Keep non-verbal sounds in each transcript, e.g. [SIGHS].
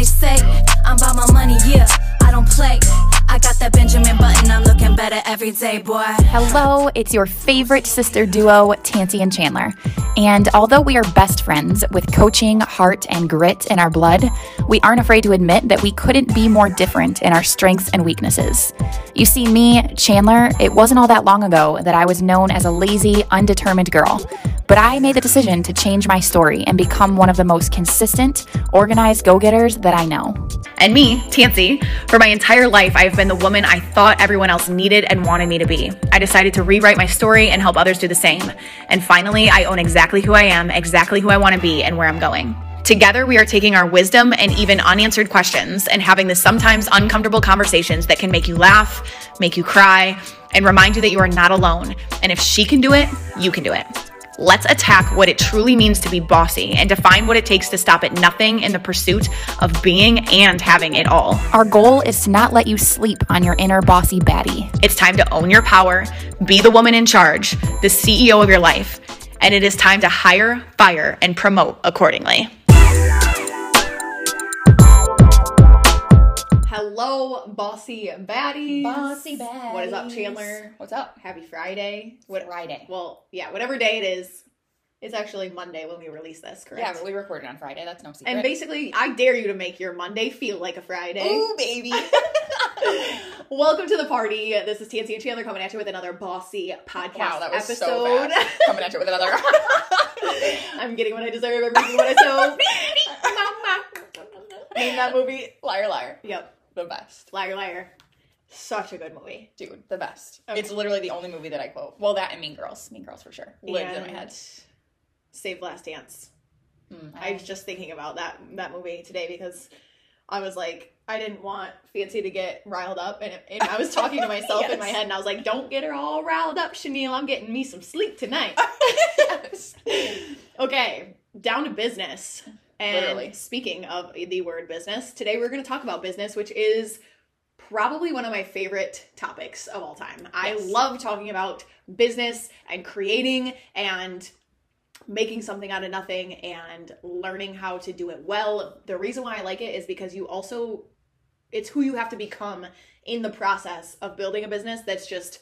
they say. I'm about my money, yeah, I don't play. I got that Benjamin Button, I'm looking better every day, boy. Hello, it's your favorite sister duo, Tanci and Chandler. And although we are best friends with coaching, heart, and grit in our blood, we aren't afraid to admit that we couldn't be more different in our strengths and weaknesses. You see, me, Chandler, it wasn't all that long ago that I was known as a lazy, undetermined girl. But I made the decision to change my story and become one of the most consistent, organized go getters that I know. And me, Tanci, for my entire life, I've been the woman I thought everyone else needed and wanted me to be. I decided to rewrite my story and help others do the same. And finally, I own exactly who I am, exactly who I want to be, and where I'm going. Together, we are taking our wisdom and even unanswered questions and having the sometimes uncomfortable conversations that can make you laugh, make you cry, and remind you that you are not alone. And if she can do it, you can do it. Let's attack what it truly means to be bossy and define what it takes to stop at nothing in the pursuit of being and having it all. Our goal is to not let you sleep on your inner bossy baddie. It's time to own your power, be the woman in charge, the CEO of your life, and it is time to hire, fire, and promote accordingly. Hello, bossy baddies. Bossy baddies. What is up, Chandler? What's up? Happy Friday. What Friday. Well, yeah, whatever day it is. It's actually Monday when we release this, correct? Yeah, but we recorded it on Friday. That's no secret. and basically, I dare you to make your Monday feel like a Friday. Ooh, baby. [LAUGHS] Welcome to the party. This is Tanci and Chandler coming at you with another bossy podcast wow, that was episode. so fast. Coming at you with another. [LAUGHS] [LAUGHS] I'm getting what I deserve. I'm reaping what I sow. Name that movie. liar, liar. Yep. The best. Liar, liar. Such a good movie. Dude, the best. Okay. It's literally the only movie that I quote. Well, that and Mean Girls. Mean Girls for sure. Lives in my head. Save Last Dance. Mm, I was just thinking about that that movie today because I was like, I didn't want Fancy to get riled up, and, and I was talking to [LAUGHS] myself in my head, and I was like, "Don't get her all riled up, Chanel. I'm getting me some sleep tonight." [LAUGHS] [LAUGHS] okay, down to business. And Literally. speaking of the word business, today we're going to talk about business, which is probably one of my favorite topics of all time. I love talking about business and creating and making something out of nothing and learning how to do it well. The reason why I like it is because you also it's who you have to become in the process of building a business that's just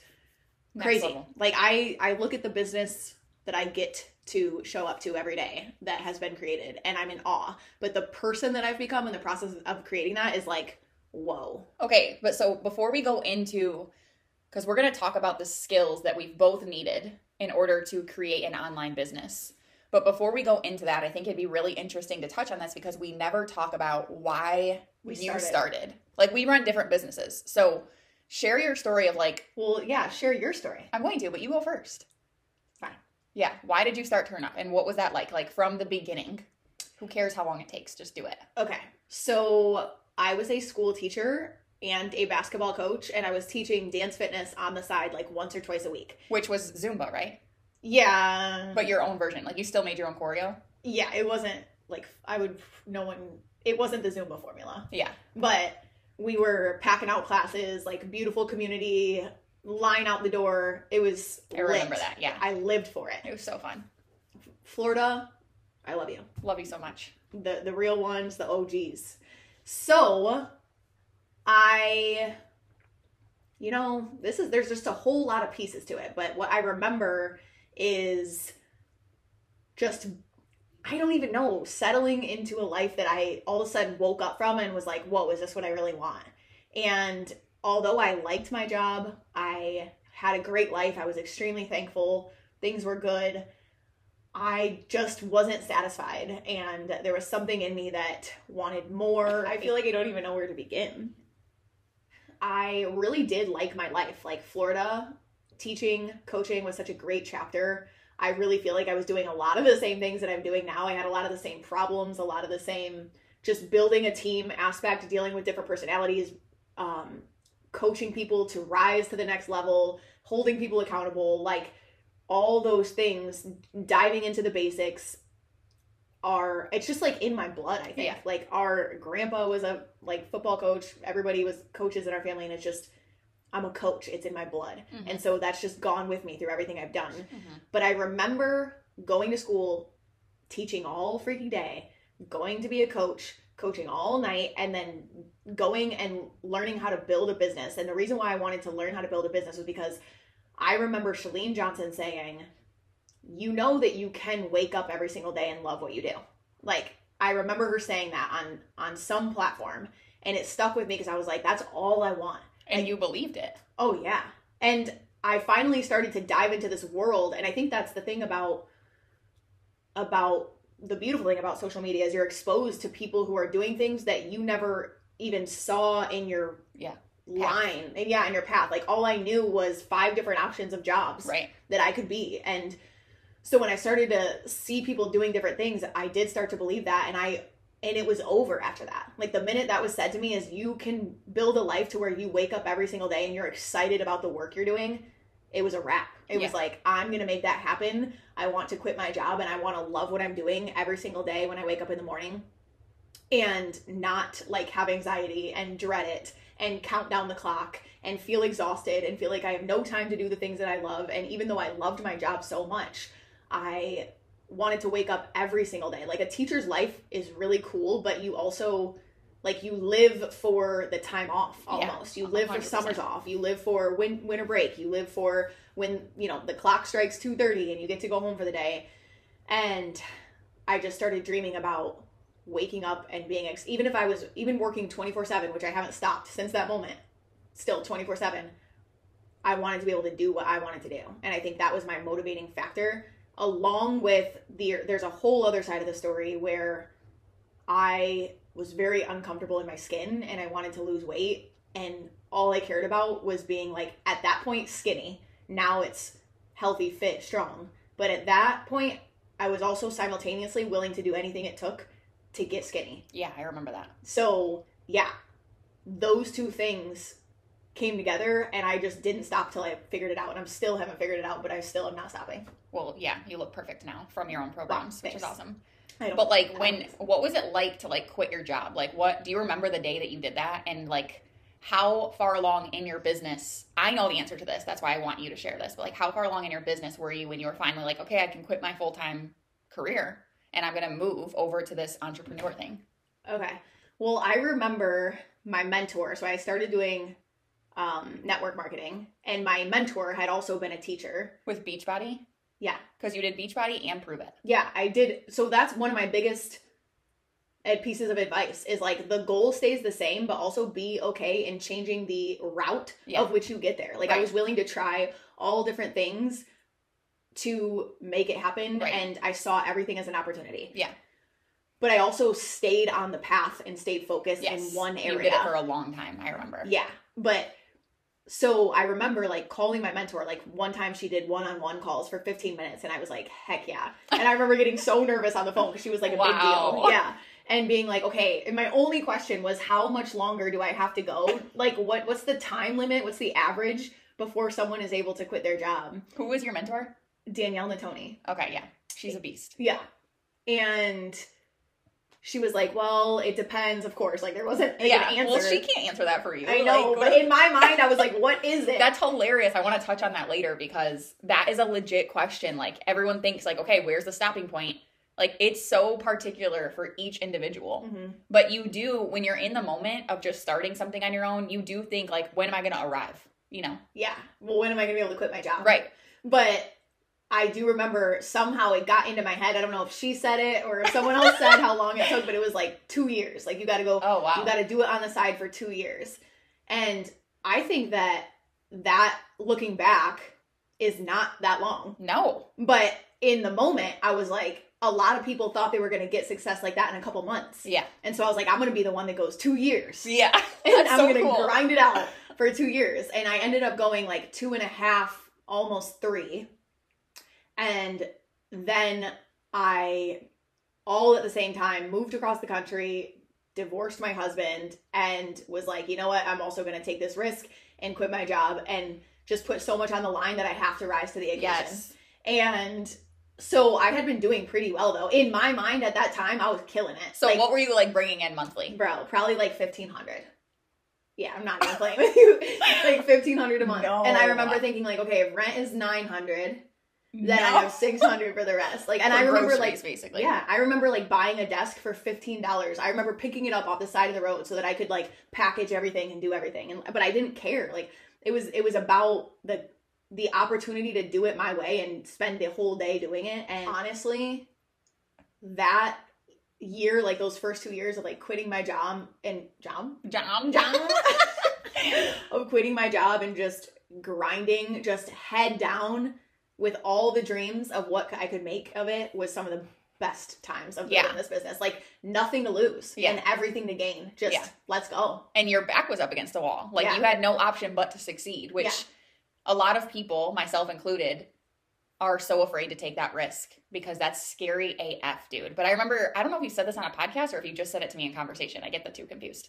crazy. Like I I look at the business that I get to show up to every day that has been created and I'm in awe. But the person that I've become in the process of creating that is like, whoa. Okay, but so before we go into, because we're going to talk about the skills that we've both needed in order to create an online business. But before we go into that, I think it'd be really interesting to touch on this because we never talk about why We you started. started. Like we run different businesses. So share your story of like, Well, yeah, share your story. I'm going to, but you go first. Yeah. Why did you start Turn Up? And what was that like? Like from the beginning? Who cares how long it takes? Just do it. Okay. So I was a school teacher and a basketball coach, and I was teaching dance fitness on the side like once or twice a week. Which was Zumba, right? Yeah. But your own version. Like you still made your own choreo? yeah, it wasn't like I would, no one, it wasn't the Zumba formula. Yeah. but we were packing out classes like beautiful community line out the door it was I remember lit. that, yeah. i lived for It it was so fun. florida i love you Love you so much. the the real ones the og's so i you know this is there's just a whole lot of pieces to it but what i remember is just I don't even know, settling into a life that I all of a sudden woke up from and was like, whoa, is this what I really want? And although I liked my job, I had a great life, I was extremely thankful, things were good. I just wasn't satisfied, and there was something in me that wanted more. I feel like I don't even know where to begin. I really did like my life. Like Florida, teaching, coaching was such a great chapter. I really feel like I was doing a lot of the same things that I'm doing now. I had a lot of the same problems, a lot of the same just building a team aspect, dealing with different personalities, um, coaching people to rise to the next level, holding people accountable, like all those things, diving into the basics are it's just like in my blood, I think. Yeah. Like our grandpa was a like football coach, everybody was coaches in our family and it's just I'm a coach. It's in my blood. Mhm. And so that's just gone with me through everything I've done. Mhm. But I remember going to school, teaching all freaking day, going to be a coach, coaching all night and then going and learning how to build a business. And the reason why I wanted to learn how to build a business was because I remember Chalene Johnson saying, You know that you can wake up every single day and love what you do. Like, I remember her saying that on on some platform and it stuck with me because I was like, that's all I want. And you believed it. Oh yeah. And I finally started to dive into this world and I think that's the thing about about the beautiful thing about social media is you're exposed to people who are doing things that you never even saw in your Yeah. line. And yeah in your path. Like all i knew was five different options of jobs Right. that i could be. And so when i started to see people doing different things i did start to believe that and i and it was over after that. Like the minute that was said to me is you can build a life to where you wake up every single day and you're excited about the work you're doing it was a wrap it was like i'm gonna make that happen i want to quit my job and i want to love what i'm doing every single day when i wake up in the morning and not like have anxiety and dread it and count down the clock and feel exhausted and feel like I have no time to do the things that I love. And even though I loved my job so much, I wanted to wake up every single day. Like a teacher's life is really cool, but you also like you live for the time off Yeah, almost. you live for 100%. summers off. You live for win- winter break. You live for when, you know, the clock strikes 2:30 and you get to go home for the day. And I just started dreaming about waking up and being ex- even if I was even working 24/7, which I haven't stopped since that moment, still 24/7. I wanted to be able to do what I wanted to do. And I think that was my motivating factor along with the there's a whole other side of the story where I was very uncomfortable in my skin and I wanted to lose weight and all I cared about was being like at that point skinny. Now it's healthy, fit, strong. But at that point I was also simultaneously willing to do anything it took to get skinny. Yeah, I remember that. So, yeah, those two things came together and I just didn't stop till I figured it out. And I'm still haven't figured it out, but I still am not stopping. Well, yeah, you look perfect now from your own programs, which is awesome. But like when what was it like to like quit your job? Like what do you remember the day that you did that and like how far along in your business? I know the answer to this. That's why I want you to share this. But like how far along in your business were you when you were finally like, okay, I can quit my full-time career and I'm going to move over to this entrepreneur thing. Okay. Well, I remember my mentor. So I started doing um, network marketing, and my mentor had also been a teacher. With Beachbody? Yeah. Cuz you did Beachbody and Prove It. Yeah, I did. So that's one of my biggest uh, pieces of advice is like the goal stays the same, but also be okay in changing the route Yeah. of which you get there. Like I was willing to try all different things to make it happen, Right. and I saw everything as an opportunity. Yeah. But I also stayed on the path and stayed focused Yes. in one area. You did it for a long time, I remember. Yeah, but so I remember like calling my mentor. Like one time she did one-on-one calls for 15 minutes, and I was like, "Heck yeah!" And I remember getting so nervous on the phone because she was like a big deal. Yeah, and being like, "Okay." And my only question was, "How much longer do I have to go? Like, what what's the time limit? What's the average before someone is able to quit their job?" Who was your mentor? Danielle Natoni. Okay, yeah. She's a beast. Yeah, and. She was like, "Well, it depends, of course. Like there wasn't like, yeah. an answer." Well, she can't answer that for you. I know, Like, but in my mind, I was like, "What is it?" That's hilarious. I want to touch on that later because that is a legit question. Like everyone thinks like, okay, where's the stopping point? Like it's so particular for each individual. Mhm. But you do when you're in the moment of just starting something on your own, you do think like when am I going to arrive? You know. Yeah. Well, when am I going to be able to quit my job? Right. But I do remember somehow it got into my head. I don't know if she said it or if someone else said how long it took, but it was like two years. Like you got to go, Oh wow. you got to do it on the side for two years. And I think that that looking back is not that long. no. But in the moment, I was like, a lot of people thought they were going to get success like that in a couple months. Yeah. And so I was like, I'm going to be the one that goes two years. Yeah. [LAUGHS] [LAUGHS] and I'm so gonna cool. grind it out for two years. And I ended up going like two and a half, almost three. And then I, all at the same time, moved across the country, divorced my husband, and was like, you know what? I'm also going to take this risk and quit my job and just put so much on the line that I have to rise to the occasion. Yes. And so I had been doing pretty well though. In my mind at that time, I was killing it. So like, what were you like bringing in monthly? Bro, probably like 1500. Yeah, I'm not gonna play with you. [LAUGHS] like 1500 a month. No. And I remember thinking like, okay, if rent is 900 then no. I have 600 for the rest. Like, and for I remember like, basically. Yeah. I remember like buying a desk for $15. I remember picking it up off the side of the road so that I could like package everything and do everything. And, but I didn't care. Like it was, it was about the, the opportunity to do it my way and spend the whole day doing it. And honestly, that year, like those first two years of like quitting my job and job, job, job, [LAUGHS] of quitting my job and just grinding, just head down with all the dreams of what I could make of it was some of the best times of building Yeah. this business. Like nothing to lose Yeah. and everything to gain. Just Yeah. let's go. and your back was up against the wall. Like you had no option but to succeed, which a lot of people, myself included, are so afraid to take that risk because that's scary AF, dude. But I remember, I don't know if you said this on a podcast or if you just said it to me in conversation. I get the two confused.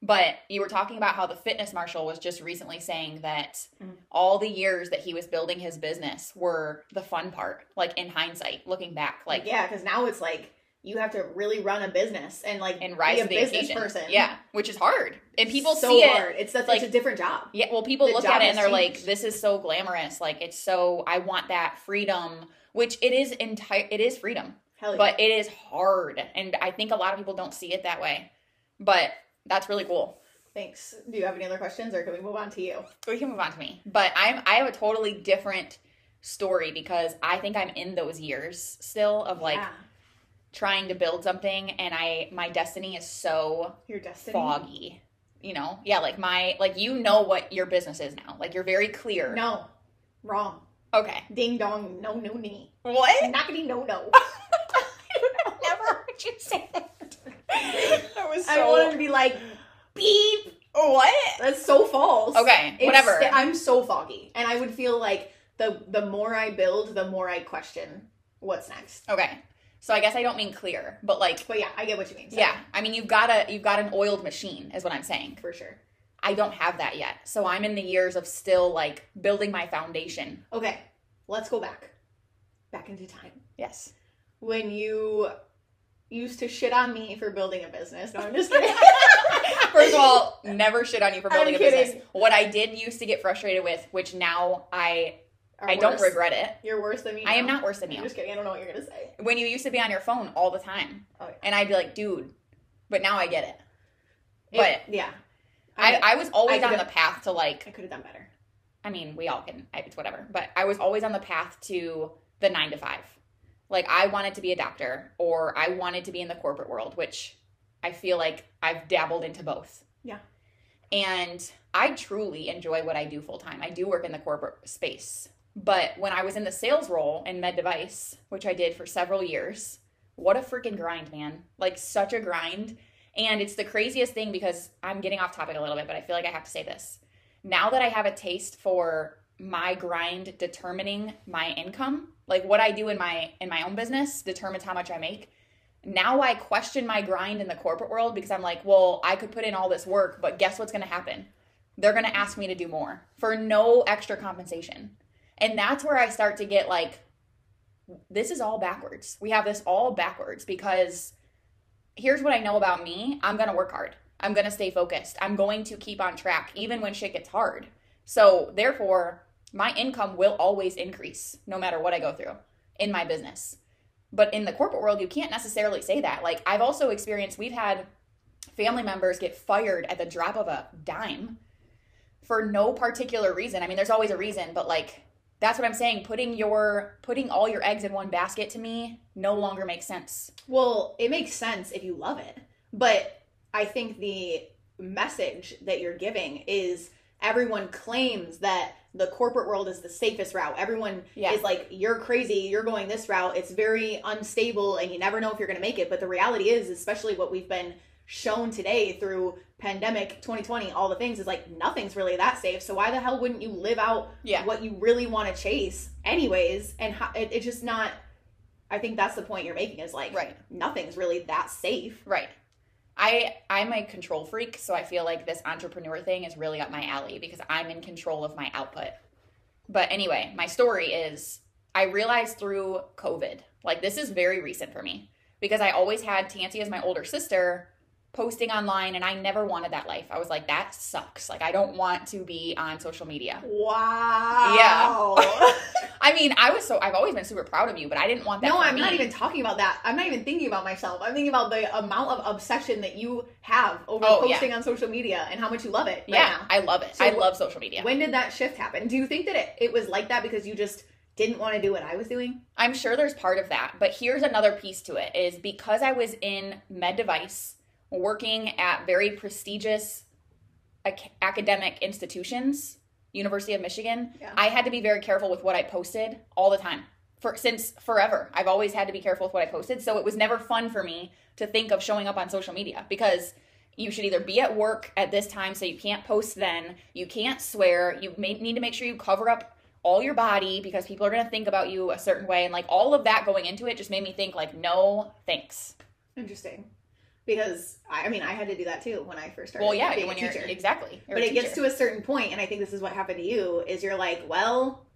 But you were talking about how the Fitness Marshall was just recently saying that Mm. all the years that he was building his business were the fun part, like in hindsight, looking back. Like, yeah, because now it's like you have to really run a business and like and rise be a business occasion. person. Yeah, which is hard. And people so see it hard. It's that's like- it's a different job. Yeah, well, people The look at it and they're like, "This is so glamorous. Like, it's so I want that freedom." Which it is entire. It is freedom, Hell yeah. but it is hard, and I think a lot of people don't see it that way. But that's really cool. Thanks. Do you have any other questions or can we move on to you? We can move on to me, but I'm I have a totally different story because I think I'm in those years still of like Yeah. trying to build something, and I my destiny is so your destiny. foggy. You know, yeah, like my like you know what your business is now. Like you're very clear. No. Wrong. Okay. Ding dong, no no knee. What? Knockety no no. [LAUGHS] Never heard you say that. That was I wanted to be like beep. what? That's so false. Okay, It's- whatever. I'm so foggy, and I would feel like the the more I build, the more I question what's next. Okay, so I guess I don't mean clear, but like, But yeah, I get what you mean. So, yeah, I mean you've got a you've got an oiled machine, is what I'm saying. for sure. I don't have that yet, so I'm in the years of still like building my foundation. Okay, let's go back, back into time Yes. when you used to shit on me for building a business. No, I'm just [LAUGHS] kidding. First of all, never shit on you for I'm building a kidding. business. What I did used to get frustrated with, which now I I don't regret it. You're worse than me. I am not worse than you. I'm just kidding. I don't know what you're gonna say. When you used to be on your phone all the time, Oh, yeah. and I'd be like, dude, but now I get it. It- But yeah, I, I was always I on the path to like I could have done better. I mean, we all can, it's whatever. But I was always on the path to the nine to five. Like, I wanted to be a doctor or I wanted to be in the corporate world, which I feel like I've dabbled into both. Yeah. And I truly enjoy what I do full time. I do work in the corporate space. But when I was in the sales role in Med Device, which I did for several years, what a freaking grind, man. Like, such a grind. And it's the craziest thing because I'm getting off topic a little bit, but I feel like I have to say this now that I have a taste for my grind determining my income, like what I do in my in my own business determines how much I make. Now I question my grind in the corporate world because I'm like, well, I could put in all this work, but guess what's going to happen? They're going to ask me to do more for no extra compensation. And that's where I start to get like this is all backwards. We have this all backwards because here's what I know about me. I'm going to work hard. I'm going to stay focused. I'm going to keep on track even when shit gets hard. So, therefore, my income will always increase no matter what I go through in my business. But in the corporate world, you can't necessarily say that. Like, I've also experienced, we've had family members get fired at the drop of a dime for no particular reason. I mean, there's always a reason, but like, that's what I'm saying. Putting your putting all your eggs in one basket to me no longer makes sense. Well, it makes sense if you love it. But I think the message that you're giving is everyone claims that the corporate world is the safest route. Everyone Yeah. is like, you're crazy, you're going this route. It's very unstable and you never know if you're going to make it. But the reality is, especially what we've been shown today through pandemic 2020, all the things is like nothing's really that safe. So why the hell wouldn't you live out Yeah. what you really want to chase anyways? And how, it, it's just not. I think that's the point you're making is like Right. nothing's really that safe. Right. I I'm a control freak, so I feel like this entrepreneur thing is really up my alley because I'm in control of my output. But anyway, my story is I realized through COVID, like this is very recent for me because I always had Tanci as my older sister posting online and I never wanted that life. I was like, that sucks. Like, I don't want to be on social media. Wow. Yeah. [LAUGHS] I mean, I was so, I've always been super proud of you, but I didn't want that. no, I'm me. not even talking about that. I'm not even thinking about myself. I'm thinking about the amount of obsession that you have over Oh, yeah. posting on social media and how much you love it. right Yeah, now. I love it. So I love social media. When did that shift happen? Do you think that it, it was like that because you just didn't want to do what I was doing? I'm sure there's part of that, but here's another piece to it is because I was in med device working at very prestigious ac- academic institutions, University of Michigan, Yeah. I had to be very careful with what I posted all the time. For since forever, I've always had to be careful with what I posted, so it was never fun for me to think of showing up on social media because you should either be at work at this time so you can't post then, you can't swear, you may, need to make sure you cover up all your body because people are going to think about you a certain way and like all of that going into it just made me think like no thanks Interesting. Because I I mean, I had to do that too when I first started. well yeah being when a teacher. exactly you're but it gets to a certain point, and I think this is what happened to you. Is you're like, well,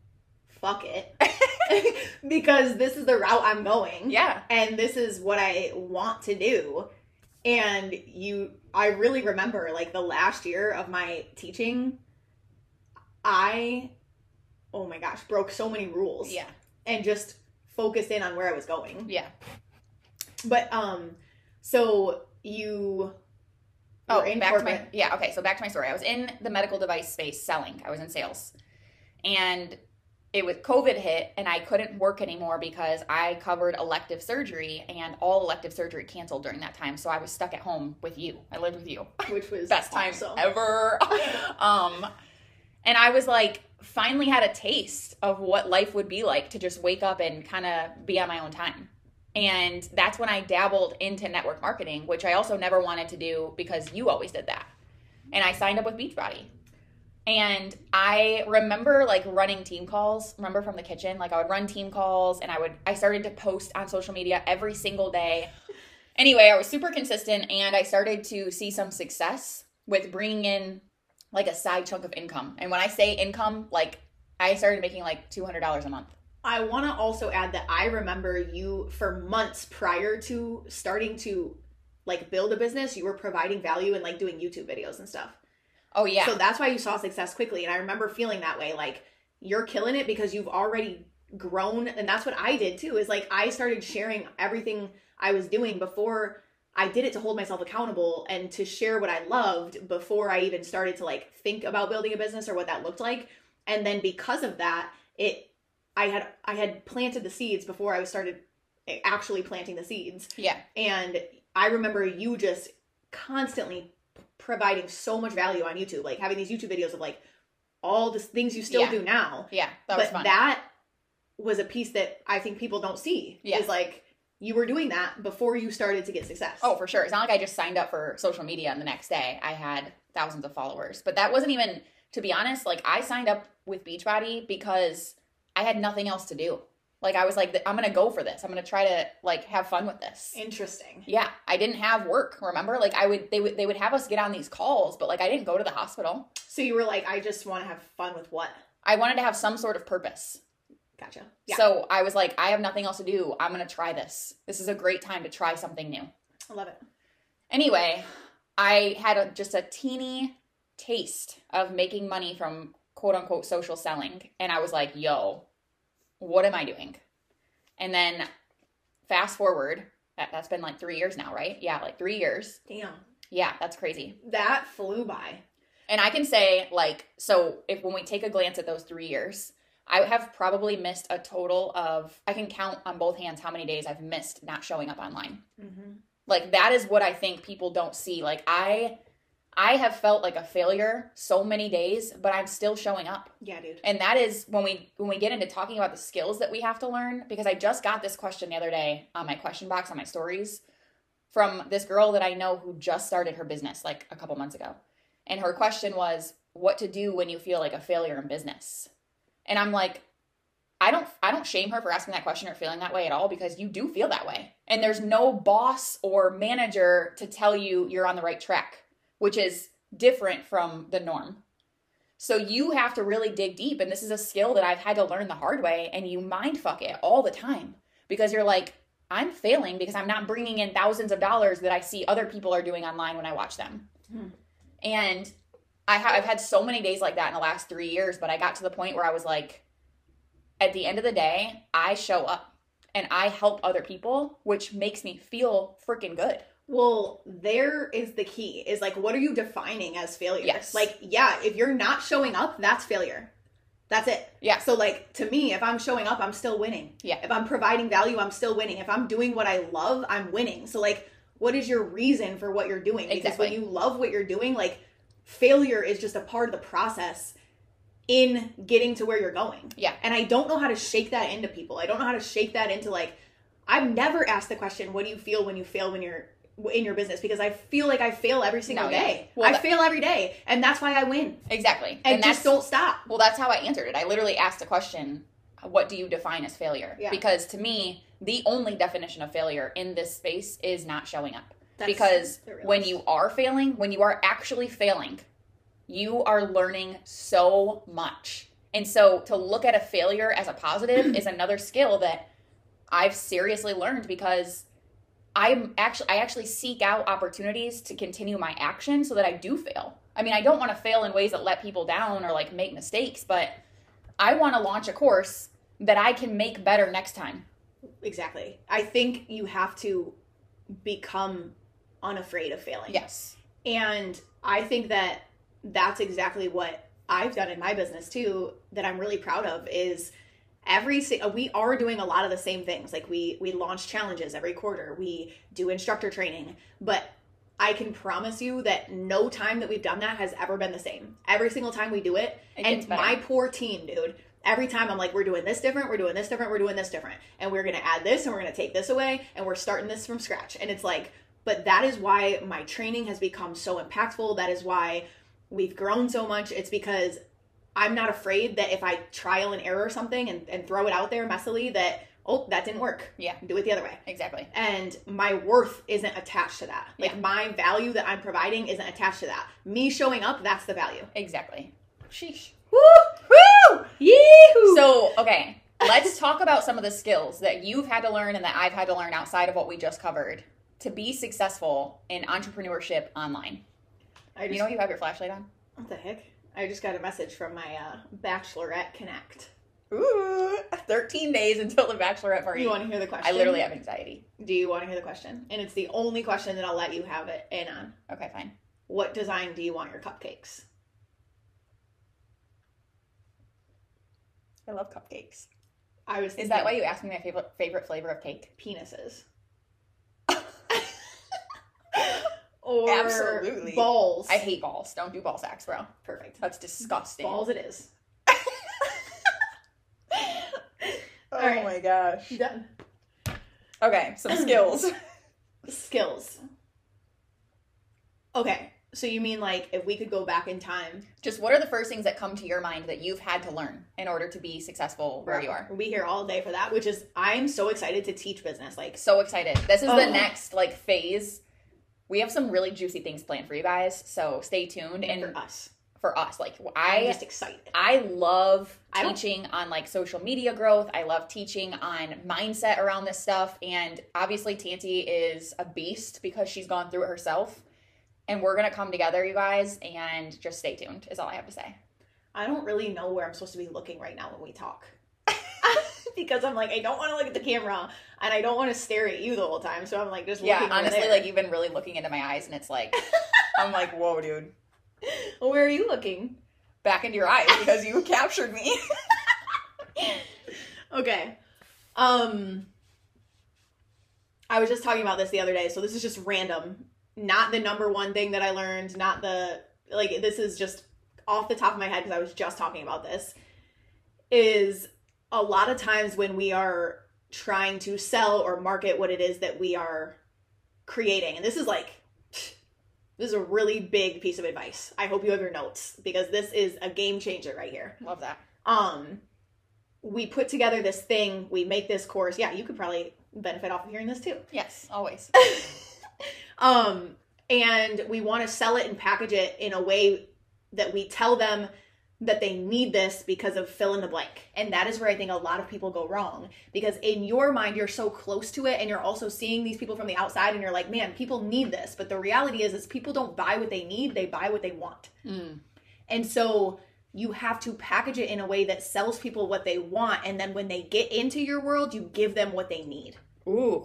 fuck it, [LAUGHS] [LAUGHS] because this is the route I'm going. yeah and this is what I want to do. And you, I really remember like the last year of my teaching, I, oh my gosh, broke so many rules yeah and just focused in on where I was going. yeah But, um, so you, oh back to my yeah okay so back to my story. I was in the medical device space selling. I was in sales. And it was covid hit and i couldn't work anymore because i covered elective surgery and all elective surgery canceled during that time. So i was stuck at home with you. I lived with you. Which was best time awesome. ever. [LAUGHS] um, and I was like, finally had a taste of what life would be like to just wake up and kind of be on my own time. And that's when I dabbled into network marketing, which I also never wanted to do because you always did that. And I signed up with Beachbody. And I remember like running team calls, remember from the kitchen? Like I would run team calls and I would I started to post on social media every single day. Anyway, I was super consistent and I started to see some success with bringing in like a side chunk of income. And when I say income, like I started making like $200 a month. I want to also add that I remember you for months prior to starting to like build a business, you were providing value and like doing YouTube videos and stuff. Oh yeah. So that's why you saw success quickly. And I remember feeling that way. Like you're killing it because you've already grown. And that's what I did too, is like I started sharing everything I was doing before I did it to hold myself accountable and to share what I loved before I even started to like think about building a business or what that looked like. And then because of that, it I had I had planted the seeds before I started eh, actually planting the seeds. yeah. And I remember you just constantly providing so much value on YouTube, like having these YouTube videos of like all the things you still Yeah. do now. Yeah. That was but fun. that was a piece that I think people don't see. Yeah. Is like you were doing that before you started to get success. Oh, for sure. It's not like I just signed up for social media and the next day I had thousands of followers. But that wasn't even, to be honest, like I signed up with Beachbody because I had nothing else to do. Like I was like, I'm gonna go for this. I'm gonna try to like have fun with this. interesting. Yeah, I didn't have work. Remember, like I would, they would, they would have us get on these calls, but like I didn't go to the hospital. So you were like, I just want to have fun with what? I wanted to have some sort of purpose. Gotcha. Yeah, So I was like, I have nothing else to do. I'm gonna try this. This is a great time to try something new. I love it. Anyway, I had a, just a teeny taste of making money from quote unquote social selling. And I was like, yo, what am I doing? And then fast forward, that, that's been like three years now, right? Yeah, like three years. Damn, Yeah, that's crazy. that flew by. And I can say, like, so if when we take a glance at those three years, I have probably missed a total of, I can count on both hands how many days I've missed not showing up online. Mm-hmm. like that is what i think people don't see like i i have felt like a failure so many days but i'm still showing up Yeah, dude. and that is when we when we get into talking about the skills that we have to learn because i just got this question the other day on my question box on my stories from this girl that i know who just started her business like a couple months ago and her question was what to do when you feel like a failure in business and i'm like I don't I don't shame her for asking that question or feeling that way at all because you do feel that way. And there's no boss or manager to tell you you're on the right track, which is different from the norm. So you have to really dig deep and this is a skill that I've had to learn the hard way and you mind fuck it all the time because you're like I'm failing because I'm not bringing in thousands of dollars that I see other people are doing online when I watch them. Hmm. And I have I've had so many days like that in the last 3 years, but I got to the point where I was like at the end of the day, I show up and I help other people, which makes me feel freaking good. Well, there is the key. Is like, what are you defining as failure? Yes. Like, yeah, if you're not showing up, that's failure. That's it. Yeah. So, like, to me, if I'm showing up, I'm still winning. Yeah. If I'm providing value, I'm still winning. If I'm doing what I love, I'm winning. So, like, what is your reason for what you're doing? Because Exactly. when you love what you're doing, like, failure is just a part of the process in getting to where you're going. Yeah. And I don't know how to shake that into people. I don't know how to shake that into like I've never asked the question, what do you feel when you fail when you're in your business because I feel like I fail every single No, yeah. day. Well, I that- fail every day and that's why I win. Exactly. And, just don't stop. Well, that's how I answered it. I literally asked the question, what do you define as failure? Yeah. Because to me, the only definition of failure in this space is not showing up. That's because when you are failing, when you are actually failing, you are learning so much. And so to look at a failure as a positive is another skill that I've seriously learned because I'm actually I actually seek out opportunities to continue my action so that I do fail. I mean, I don't want to fail in ways that let people down or like make mistakes, but I want to launch a course that I can make better next time. Exactly. I think you have to become unafraid of failing. Yes. And I think that that's exactly what I've done in my business too that I'm really proud of is every uh, we are doing a lot of the same things. Like we we launch challenges every quarter. We do instructor training. But i can promise you that no time that we've done that has ever been the same. Every single time we do it, It and my poor team dude every time i'm like we're doing this different we're doing this different we're doing this different. And we're gonna add this and we're gonna take this away and we're starting this from scratch. And it's like but that is why my training has become so impactful. That is why we've grown so much. It's because I'm not afraid that if I trial and error something and, and throw it out there messily that oh that didn't work. Yeah. Do it the other way. Exactly. And my worth isn't attached to that. Like Yeah. my value that I'm providing isn't attached to that. Me showing up, that's the value. Exactly. Sheesh. Woo! Woo! Yee! So, okay, [LAUGHS] let's [LAUGHS] talk about some of the skills that you've had to learn and that I've had to learn outside of what we just covered to be successful in entrepreneurship online. Just, You know, you have your flashlight on. what the heck? I just got a message from my uh, Bachelorette Connect. Ooh, 13 days until the bachelorette party. You want to hear the question? I literally have anxiety. Do you want to hear the question? And it's the only question that I'll let you have it in on. Okay, fine. What design do you want your cupcakes? I love cupcakes. I was Is that why you asked me my favorite favorite flavor of cake? penises? Or Absolutely. balls. I hate balls. Don't do ball sacks, bro. perfect. That's disgusting. Balls it is. [LAUGHS] Oh Alright. my gosh. Done. Okay, some skills. [LAUGHS] Skills. Okay, so you mean like if we could go back in time? Just what are the first things that come to your mind that you've had to learn in order to be successful where you are? We'll be here all day for that, which is I'm so excited to teach business. Like So excited. This is Oh. the next like phase. We have some really juicy things planned for you guys, so stay tuned. And for us. for us, like I'm just excited. I love I teaching on like social media growth. I love teaching on mindset around this stuff. And obviously, Tanci is a beast because she's gone through it herself. And we're going to come together, you guys, and just stay tuned, is all I have to say. I don't really know where I'm supposed to be looking right now when we talk. Because I'm like, I don't want to look at the camera and I don't want to stare at you the whole time. So I'm like, just Yeah, honestly, there. like you've been really looking into my eyes, and it's like, [LAUGHS] I'm like, whoa, dude. well, where are you looking? Back into your eyes because you captured me. [LAUGHS] Okay. Um I was just talking about this the other day, so this is just random. Not the number one thing that I learned, not the like this is just off the top of my head because I was just talking about this. Is a lot of times when we are trying to sell or market what it is that we are creating. And this is like [SNIFFS] this is a really big piece of advice. I hope you have your notes because this is a game changer right here Love that. um we put together this thing we make this course yeah you could probably benefit off of hearing this too Yes, always. [LAUGHS] um and we want to sell it and package it in a way that we tell them that they need this because of fill in the blank. And that is where I think a lot of people go wrong because in your mind you're so close to it and you're also seeing these people from the outside and you're like, "Man, people need this." But the reality is is people don't buy what they need, they buy what they want. Mm. And so you have to package it in a way that sells people what they want and then when they get into your world, you give them what they need. Ooh,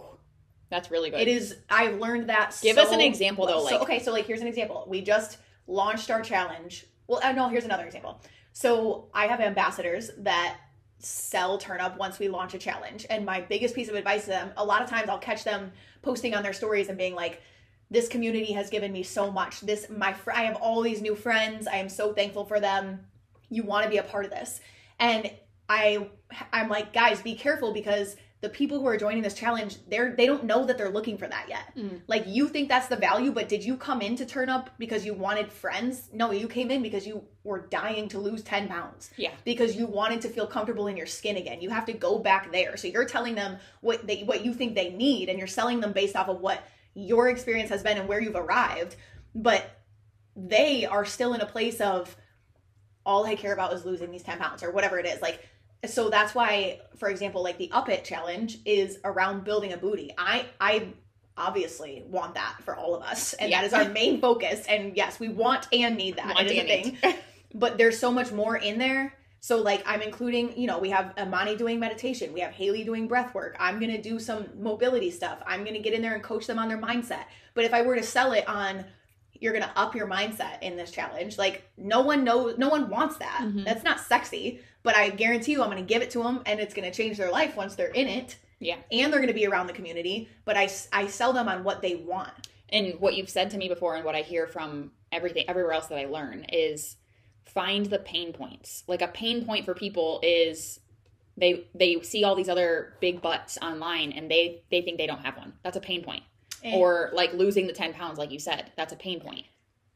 that's really good. It is. I've learned that. Give so- us an example, though, So, like- okay, so like here's an example. We just launched our challenge. Well, uh, no, here's another example. So I have ambassadors that sell turn up once we launch a challenge, and my biggest piece of advice to them. A lot of times, I'll catch them posting on their stories and being like. This community has given me so much. This my fr- I have all these new friends. I am so thankful for them. You want to be a part of this. And I I'm like, guys, be careful because the people who are joining this challenge, they're they don't know that they're looking for that yet. Mm. Like you think that's the value, but did you come in to turn up because you wanted friends? No, you came in because you were dying to lose 10 pounds. Yeah. Because you wanted to feel comfortable in your skin again. You have to go back there. So you're telling them what they what you think they need and you're selling them based off of what your experience has been and where you've arrived. But they are still in a place of all I care about is losing these 10 pounds or whatever it is. Like, so that's why, for example, like the Up It challenge is around building a booty. I, I obviously want that for all of us. And Yeah. that is our main focus. And yes, we want and need that. Want it is a thing. [LAUGHS] but there's so much more in there. So like I'm including, you know, we have Amani doing meditation, we have Haley doing breath work. I'm gonna do some mobility stuff. I'm gonna get in there and coach them on their mindset. But if I were to sell it on you're gonna up your mindset in this challenge, like no one knows no one wants that. Mhm. That's not sexy. But I guarantee you I'm gonna give it to them and it's gonna change their life once they're in it. Yeah. And they're gonna be around the community. But I, I sell them on what they want. and what you've said to me before and what I hear from everything everywhere else that I learn is find the pain points. Like a pain point for people is they they see all these other big butts online and they they think they don't have one. That's a pain point. And- Or like losing the 10 pounds like you said. That's a pain point.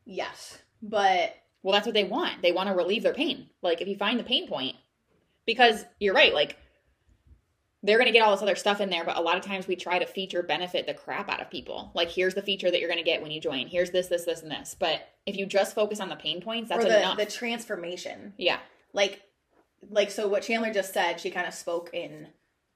yes. But Well, that's what they want. They want to relieve their pain. Like if you find the pain point, because you're right, like they're going to get all this other stuff in there, but a lot of times we try to feature benefit the crap out of people. Like here's the feature that you're going to get when you join. Here's this, this, this, and this. But if you just focus on the pain points, that's or the, enough. the transformation. yeah. like like so what chandler just said she kind of spoke in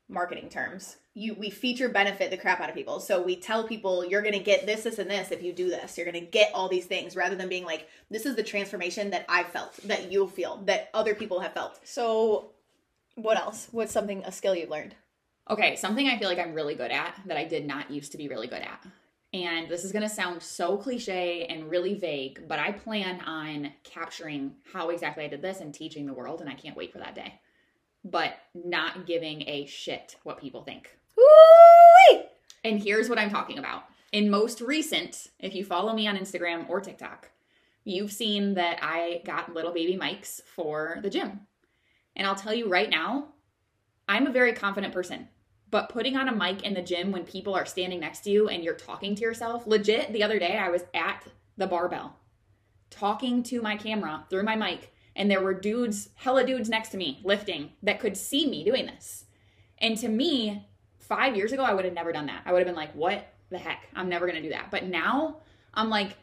marketing terms. You we feature benefit the crap out of people. So we tell people you're going to get this this and this if you do this. You're going to get all these things rather than being like this is the transformation that i felt that you'll feel that other people have felt. So what else? What's something a skill you've learned? Okay, something I feel like I'm really good at that I did not used to be really good at. And this is going to sound so cliche and really vague, but I plan on capturing how exactly I did this and teaching the world, and I can't wait for that day. But not giving a shit what people think. And here's what I'm talking about. In most recent, if you follow me on Instagram or TikTok, you've seen that I got little baby mics for the gym. And I'll tell you right now, I'm a very confident person. But putting on a mic in the gym when people are standing next to you and you're talking to yourself, legit, the other day I was at the barbell talking to my camera through my mic, and there were dudes, hella dudes next to me lifting that could see me doing this. And to me, five years ago, I would have never done that. I would have been like, what the heck? I'm never going to do that. But now I'm like,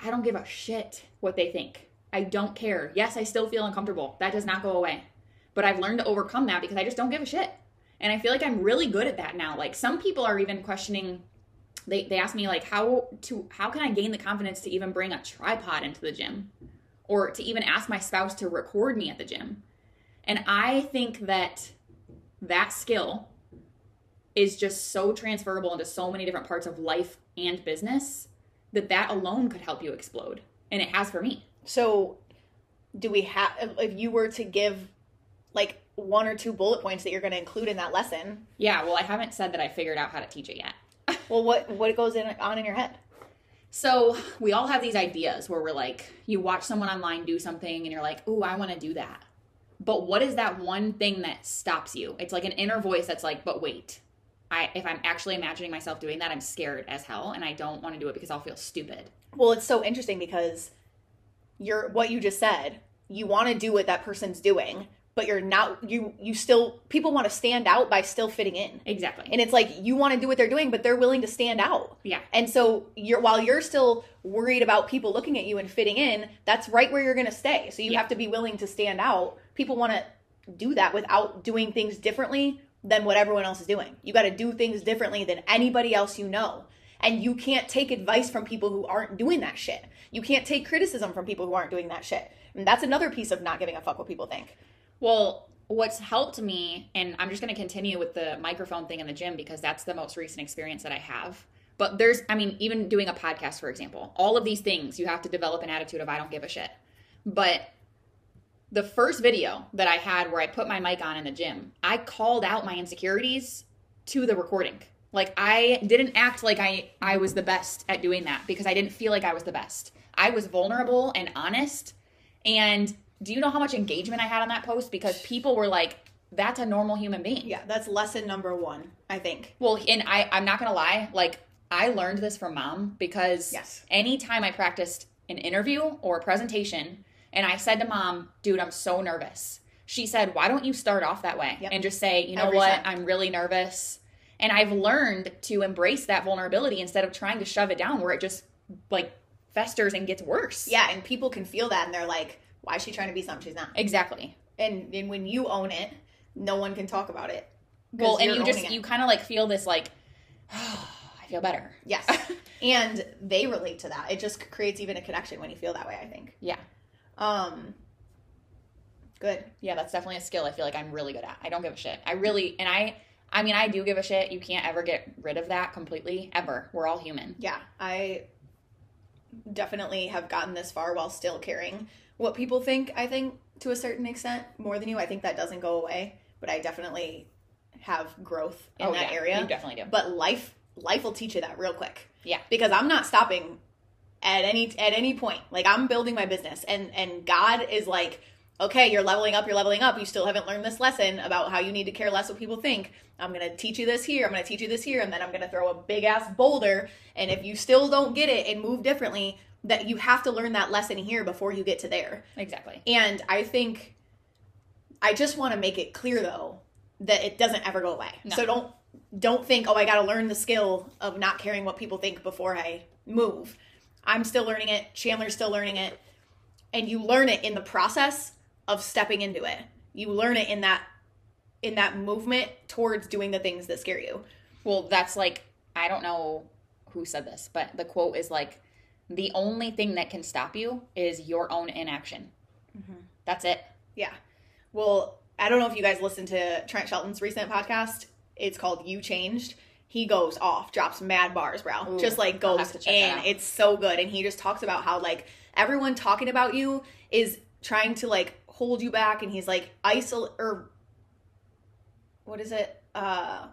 I don't give a shit what they think. I don't care. Yes, I still feel uncomfortable. That does not go away. But I've learned to overcome that because I just don't give a shit. And I feel like I'm really good at that now. Like some people are even questioning they they ask me like how to how can I gain the confidence to even bring a tripod into the gym or to even ask my spouse to record me at the gym. And I think that that skill is just so transferable into so many different parts of life and business that that alone could help you explode. And it has for me. so do we have if you were to give like one or two bullet points that you're going to include in that lesson Yeah, well, I haven't said that I figured out how to teach it yet. [LAUGHS] well what what goes in on in your head So we all have these ideas where we're like, you watch someone online do something and you're like, ooh, I want to do that. But what is that one thing that stops you? It's like an inner voice that's like, but wait. I if I'm actually imagining myself doing that, I'm scared as hell and I don't want to do it because I'll feel stupid. Well, it's so interesting because you're what you just said. You want to do what that person's doing, but you're not you you still people want to stand out by still fitting in. Exactly. And it's like you want to do what they're doing, but they're willing to stand out. yeah. And so you're while you're still worried about people looking at you and fitting in, that's right where you're going to stay. So you Yeah. have to be willing to stand out. People want to do that without doing things differently than what everyone else is doing. You got to do things differently than anybody else you know. And you can't take advice from people who aren't doing that shit. You can't take criticism from people who aren't doing that shit. And that's another piece of not giving a fuck what people think. Well, what's helped me, and I'm just going to continue with the microphone thing in the gym because that's the most recent experience that I have. But there's, I mean, even doing a podcast, for example, all of these things, you have to develop an attitude of I don't give a shit. But the first video that I had where I put my mic on in the gym, I called out my insecurities to the recording. Like I didn't act like I I was the best at doing that because I didn't feel like I was the best. I was vulnerable and honest. And do you know how much engagement I had on that post because people were like that's a normal human being. Yeah, that's lesson number 1, I think. Well, and I I'm not going to lie, like I learned this from mom because Yes. anytime I practiced an interview or a presentation and I said to mom, dude, I'm so nervous. She said, why don't you start off that way Yep. and just say, you know Every what, time. I'm really nervous. And I've learned to embrace that vulnerability instead of trying to shove it down where it just like festers and gets worse. Yeah, and people can feel that and they're like, why is she trying to be something she's not? Exactly. And, and when you own it, no one can talk about it. Well, and you're just it. you kind of like feel this like [SIGHS] I feel better. Yes. [LAUGHS] and they relate to that. It just creates even a connection when you feel that way, I think. Yeah. Um good. Yeah, that's definitely a skill I feel like I'm really good at. I don't give a shit. I really and I I mean I do give a shit. You can't ever get rid of that completely ever. We're all human. Yeah, I definitely have gotten this far while still caring what people think, I think to a certain extent, more than you. I think that doesn't go away, but I definitely have growth in Oh, that yeah, area. You definitely do. But life life will teach you that real quick. Yeah. because I'm not stopping at any at any point. Like I'm building my business, and and God is like, okay, you're leveling up, you're leveling up. You still haven't learned this lesson about how you need to care less what people think. I'm gonna teach you this here. I'm gonna teach you this here, and then I'm gonna throw a big ass boulder. And if you still don't get it and move differently, that you have to learn that lesson here before you get to there. Exactly. And I think I just want to make it clear though that it doesn't ever go away. No. So don't don't think, "Oh, I got to learn the skill of not caring what people think before I move." I'm still learning it. Chandler's still learning it. And you learn it in the process of stepping into it. You learn it in that in that movement towards doing the things that scare you. Well, that's like I don't know who said this, but the quote is like the only thing that can stop you is your own inaction. That's it. Yeah. Well, I don't know if you guys listened to Trent Shelton's recent podcast. It's called You Changed. He goes off, drops mad bars, bro. Ooh, just like goes have to check that in. It's so good. And he just talks about how like everyone talking about you is trying to like hold you back and he's like isolate or what is it? Uh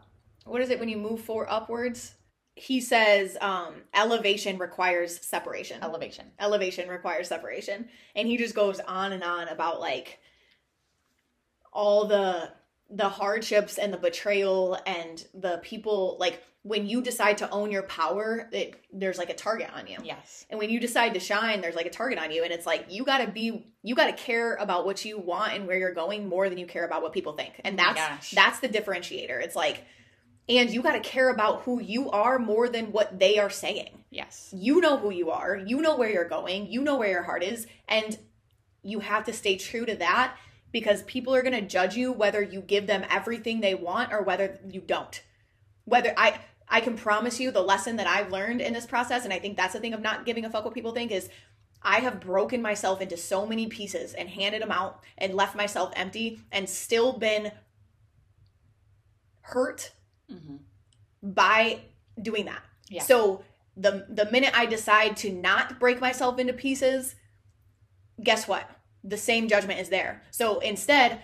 what is it when you move for upwards? He says um elevation requires separation. Elevation. elevation requires separation. And he just goes on and on about like all the the hardships and the betrayal and the people like when you decide to own your power it, there's like a target on you. Yes. and when you decide to shine there's like a target on you. And it's like you got to be you got to care about what you want and where you're going more than you care about what people think. And Oh that's that's the differentiator. It's like and you got to care about who you are more than what they are saying Yes. you know who you are, you know where you're going, you know where your heart is, and you have to stay true to that because people are going to judge you whether you give them everything they want or whether you don't. Whether I I can promise you the lesson that I've learned in this process and I think that's the thing of not giving a fuck what people think is I have broken myself into so many pieces and handed them out and left myself empty and still been hurt hmm by doing that. Yeah. So the the minute I decide to not break myself into pieces, guess what? The same judgment is there. So instead,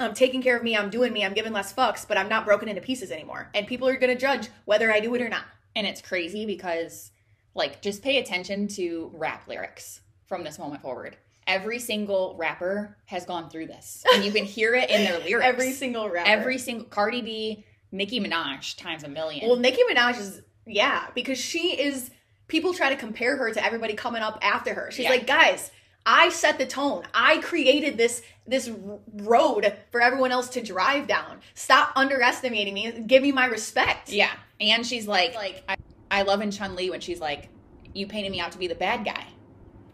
I'm taking care of me, I'm doing me, I'm giving less fucks, but I'm not broken into pieces anymore. And people are going to judge whether I do it or not. And it's crazy because, like, just pay attention to rap lyrics from this moment forward. Every single rapper has gone through this, and you can hear it in their [LAUGHS] lyrics. Every single rapper. every single Cardi B, Nicki Minaj times a million. Well, Nicki Minaj is yeah, because she is people try to compare her to everybody coming up after her. She's Yeah. like, "Guys, I set the tone. I created this this road for everyone else to drive down. Stop underestimating me. Give me my respect. Yeah. And she's like, like I, I love in Chun Li when she's like, you painted me out to be the bad guy.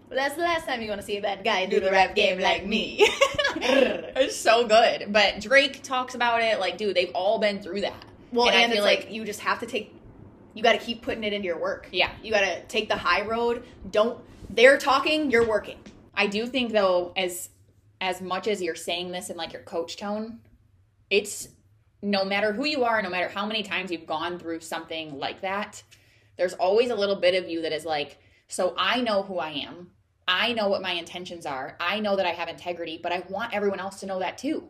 Well, that's the last time you want to see a bad guy do the rap game like me. [LAUGHS] [LAUGHS] it's so good. But Drake talks about it like, dude, they've all been through that. Well, and, and I feel like, like you just have to take you got to keep putting it into your work. Yeah. You got to take the high road. Don't they're talking, you're working. I do think though as as much as you're saying this in like your coach tone, it's no matter who you are, no matter how many times you've gone through something like that, there's always a little bit of you that is like, so I know who I am. I know what my intentions are. I know that I have integrity, but I want everyone else to know that too.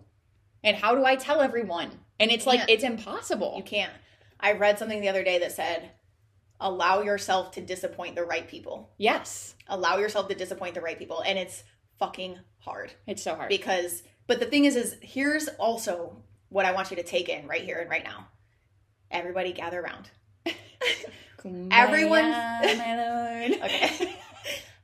And how do I tell everyone? And it's like it's impossible. You can't. I read something the other day that said, allow yourself to disappoint the right people. Yes. Allow yourself to disappoint the right people. And it's fucking hard. It's so hard. Because, but the thing is, is here's also what I want you to take in right here and right now. Everybody gather around. [LAUGHS] Everyone's, [LAUGHS] okay.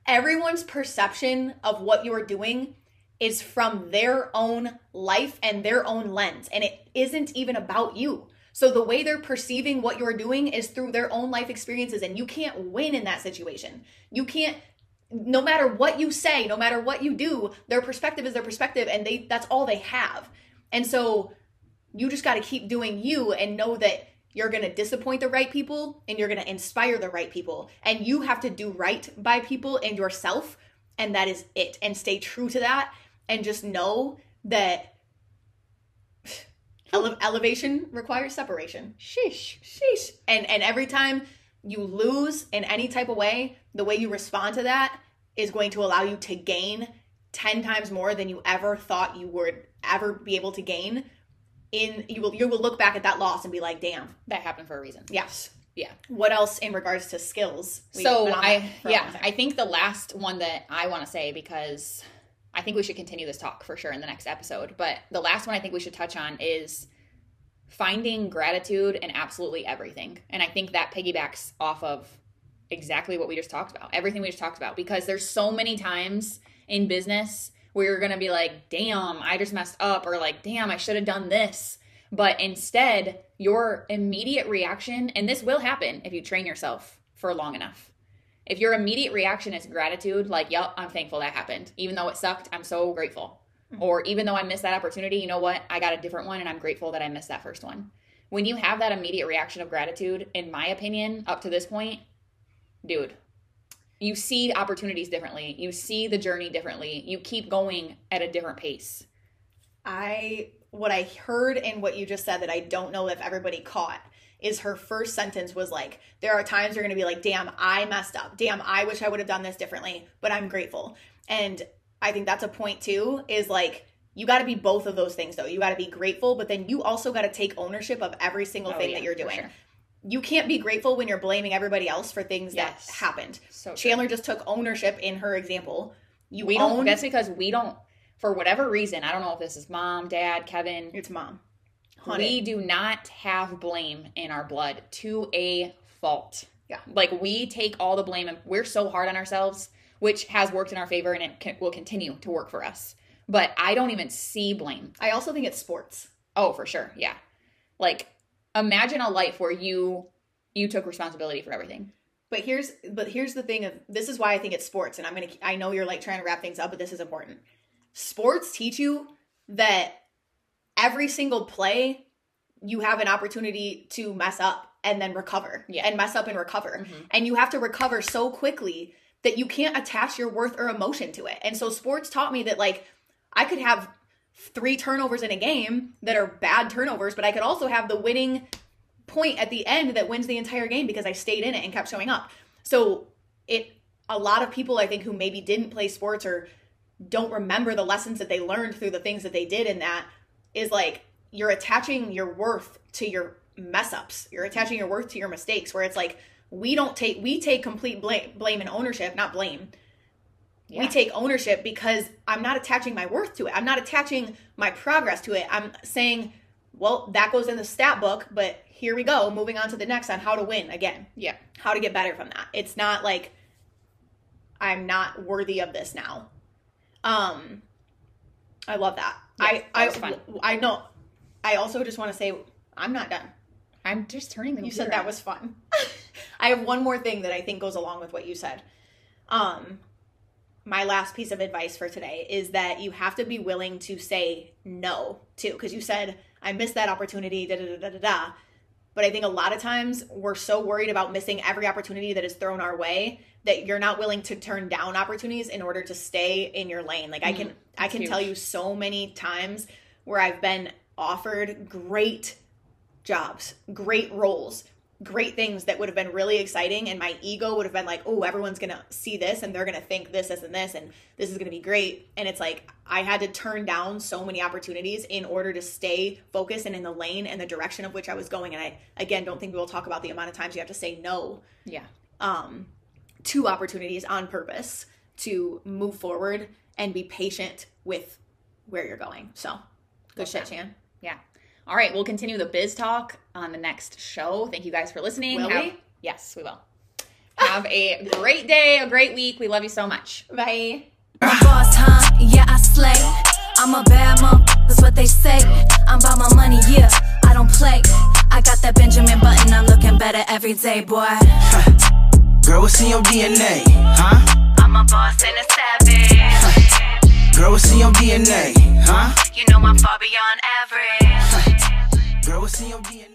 Everyone's perception of what you are doing is from their own life and their own lens. And it isn't even about you. So the way they're perceiving what you're doing is through their own life experiences, and you can't win in that situation. You can't no matter what you say, no matter what you do, their perspective is their perspective and they that's all they have. And so you just got to keep doing you and know that you're going to disappoint the right people and you're going to inspire the right people. And you have to do right by people and yourself and that is it. And stay true to that and just know that [SIGHS] Ele- elevation requires separation. Sheesh. Sheesh. And and every time you lose in any type of way, the way you respond to that is going to allow you to gain 10 times more than you ever thought you would ever be able to gain. In you will you will look back at that loss and be like, "Damn, that happened for a reason." Yes. Yeah. What else in regards to skills? so I yeah, I think the last one that I want to say because I think we should continue this talk for sure in the next episode. But the last one I think we should touch on is finding gratitude in absolutely everything. And I think that piggybacks off of exactly what we just talked about, everything we just talked about, because there's so many times in business where you're going to be like, damn, I just messed up, or like, damn, I should have done this. But instead, your immediate reaction, and this will happen if you train yourself for long enough if your immediate reaction is gratitude, like, yep, I'm thankful that happened. Even though it sucked, I'm so grateful. Mm-hmm. Or even though I missed that opportunity, you know what? I got a different one and I'm grateful that I missed that first one. When you have that immediate reaction of gratitude, in my opinion, up to this point, dude, you see opportunities differently. You see the journey differently. You keep going at a different pace. I what I heard and what you just said that I don't know if everybody caught is her first sentence was like, There are times you're gonna be like, damn, I messed up. Damn, I wish I would have done this differently, but I'm grateful. And I think that's a point too, is like, you got to be both of those things though. You got to be grateful, but then you also got to take ownership of every single oh, thing yeah, that you're doing. Sure. You can't be grateful when you're blaming everybody else for things yes. that happened. So Chandler just took ownership in her example. You we own, don't. That's because we don't. For whatever reason, I don't know if this is mom, dad, Kevin. It's mom. We do not have blame in our blood to a fault. Yeah. Like we take all the blame and we're so hard on ourselves, which has worked in our favor and it can, will continue to work for us. But I don't even see blame. I also think it's sports. Oh, for sure. Yeah. Like imagine a life where you you took responsibility for everything. But here's but here's the thing of this is why I think it's sports and I'm going to I know you're like trying to wrap things up but this is important. Sports teach you that every single play you have an opportunity to mess up and then recover yeah. and mess up and recover mm-hmm. and you have to recover so quickly that you can't attach your worth or emotion to it and so sports taught me that like i could have three turnovers in a game that are bad turnovers but i could also have the winning point at the end that wins the entire game because i stayed in it and kept showing up so it a lot of people i think who maybe didn't play sports or don't remember the lessons that they learned through the things that they did in that is like you're attaching your worth to your mess ups. You're attaching your worth to your mistakes where it's like we don't take we take complete blame blame and ownership, not blame. Yeah. We take ownership because I'm not attaching my worth to it. I'm not attaching my progress to it. I'm saying, well, that goes in the stat book, but here we go, moving on to the next on how to win again. Yeah. How to get better from that. It's not like I'm not worthy of this now. Um, I love that. Yes, I that I fun. I know. I also just want to say I'm not done. I'm just turning the You said that on. was fun. [LAUGHS] I have one more thing that I think goes along with what you said. Um, my last piece of advice for today is that you have to be willing to say no too, because you said I missed that opportunity. Da da da da da da. But I think a lot of times we're so worried about missing every opportunity that is thrown our way that you're not willing to turn down opportunities in order to stay in your lane. Like I mm-hmm. can I can huge. tell you so many times where I've been offered great jobs, great roles, great things that would have been really exciting and my ego would have been like, "Oh, everyone's to see this and they're to think this this and this and this is to be great." And it's like I had to turn down so many opportunities in order to stay focused and in the lane and the direction of which I was going and I again don't think we will talk about the amount of times you have to say no Yeah. um, to opportunities on purpose to move forward and be patient with where you're going. So, good shit, Chan. Yeah. All right. We'll continue the biz talk on the next show. Thank you guys for listening. Will Have- we? Yes, we will. Have a great day, a great week. We love you so much. Bye. I'm boss, huh? Yeah, I slay. I'm a bad mom, that's what they say. I'm about my money, yeah, I don't play. I got that Benjamin Button, I'm looking better every day, boy. Girl, what's in your DNA? Huh? I'm a boss and a savage. Girl, what's in your DNA? Huh? You know I'm far beyond average. Girl, in your DNA?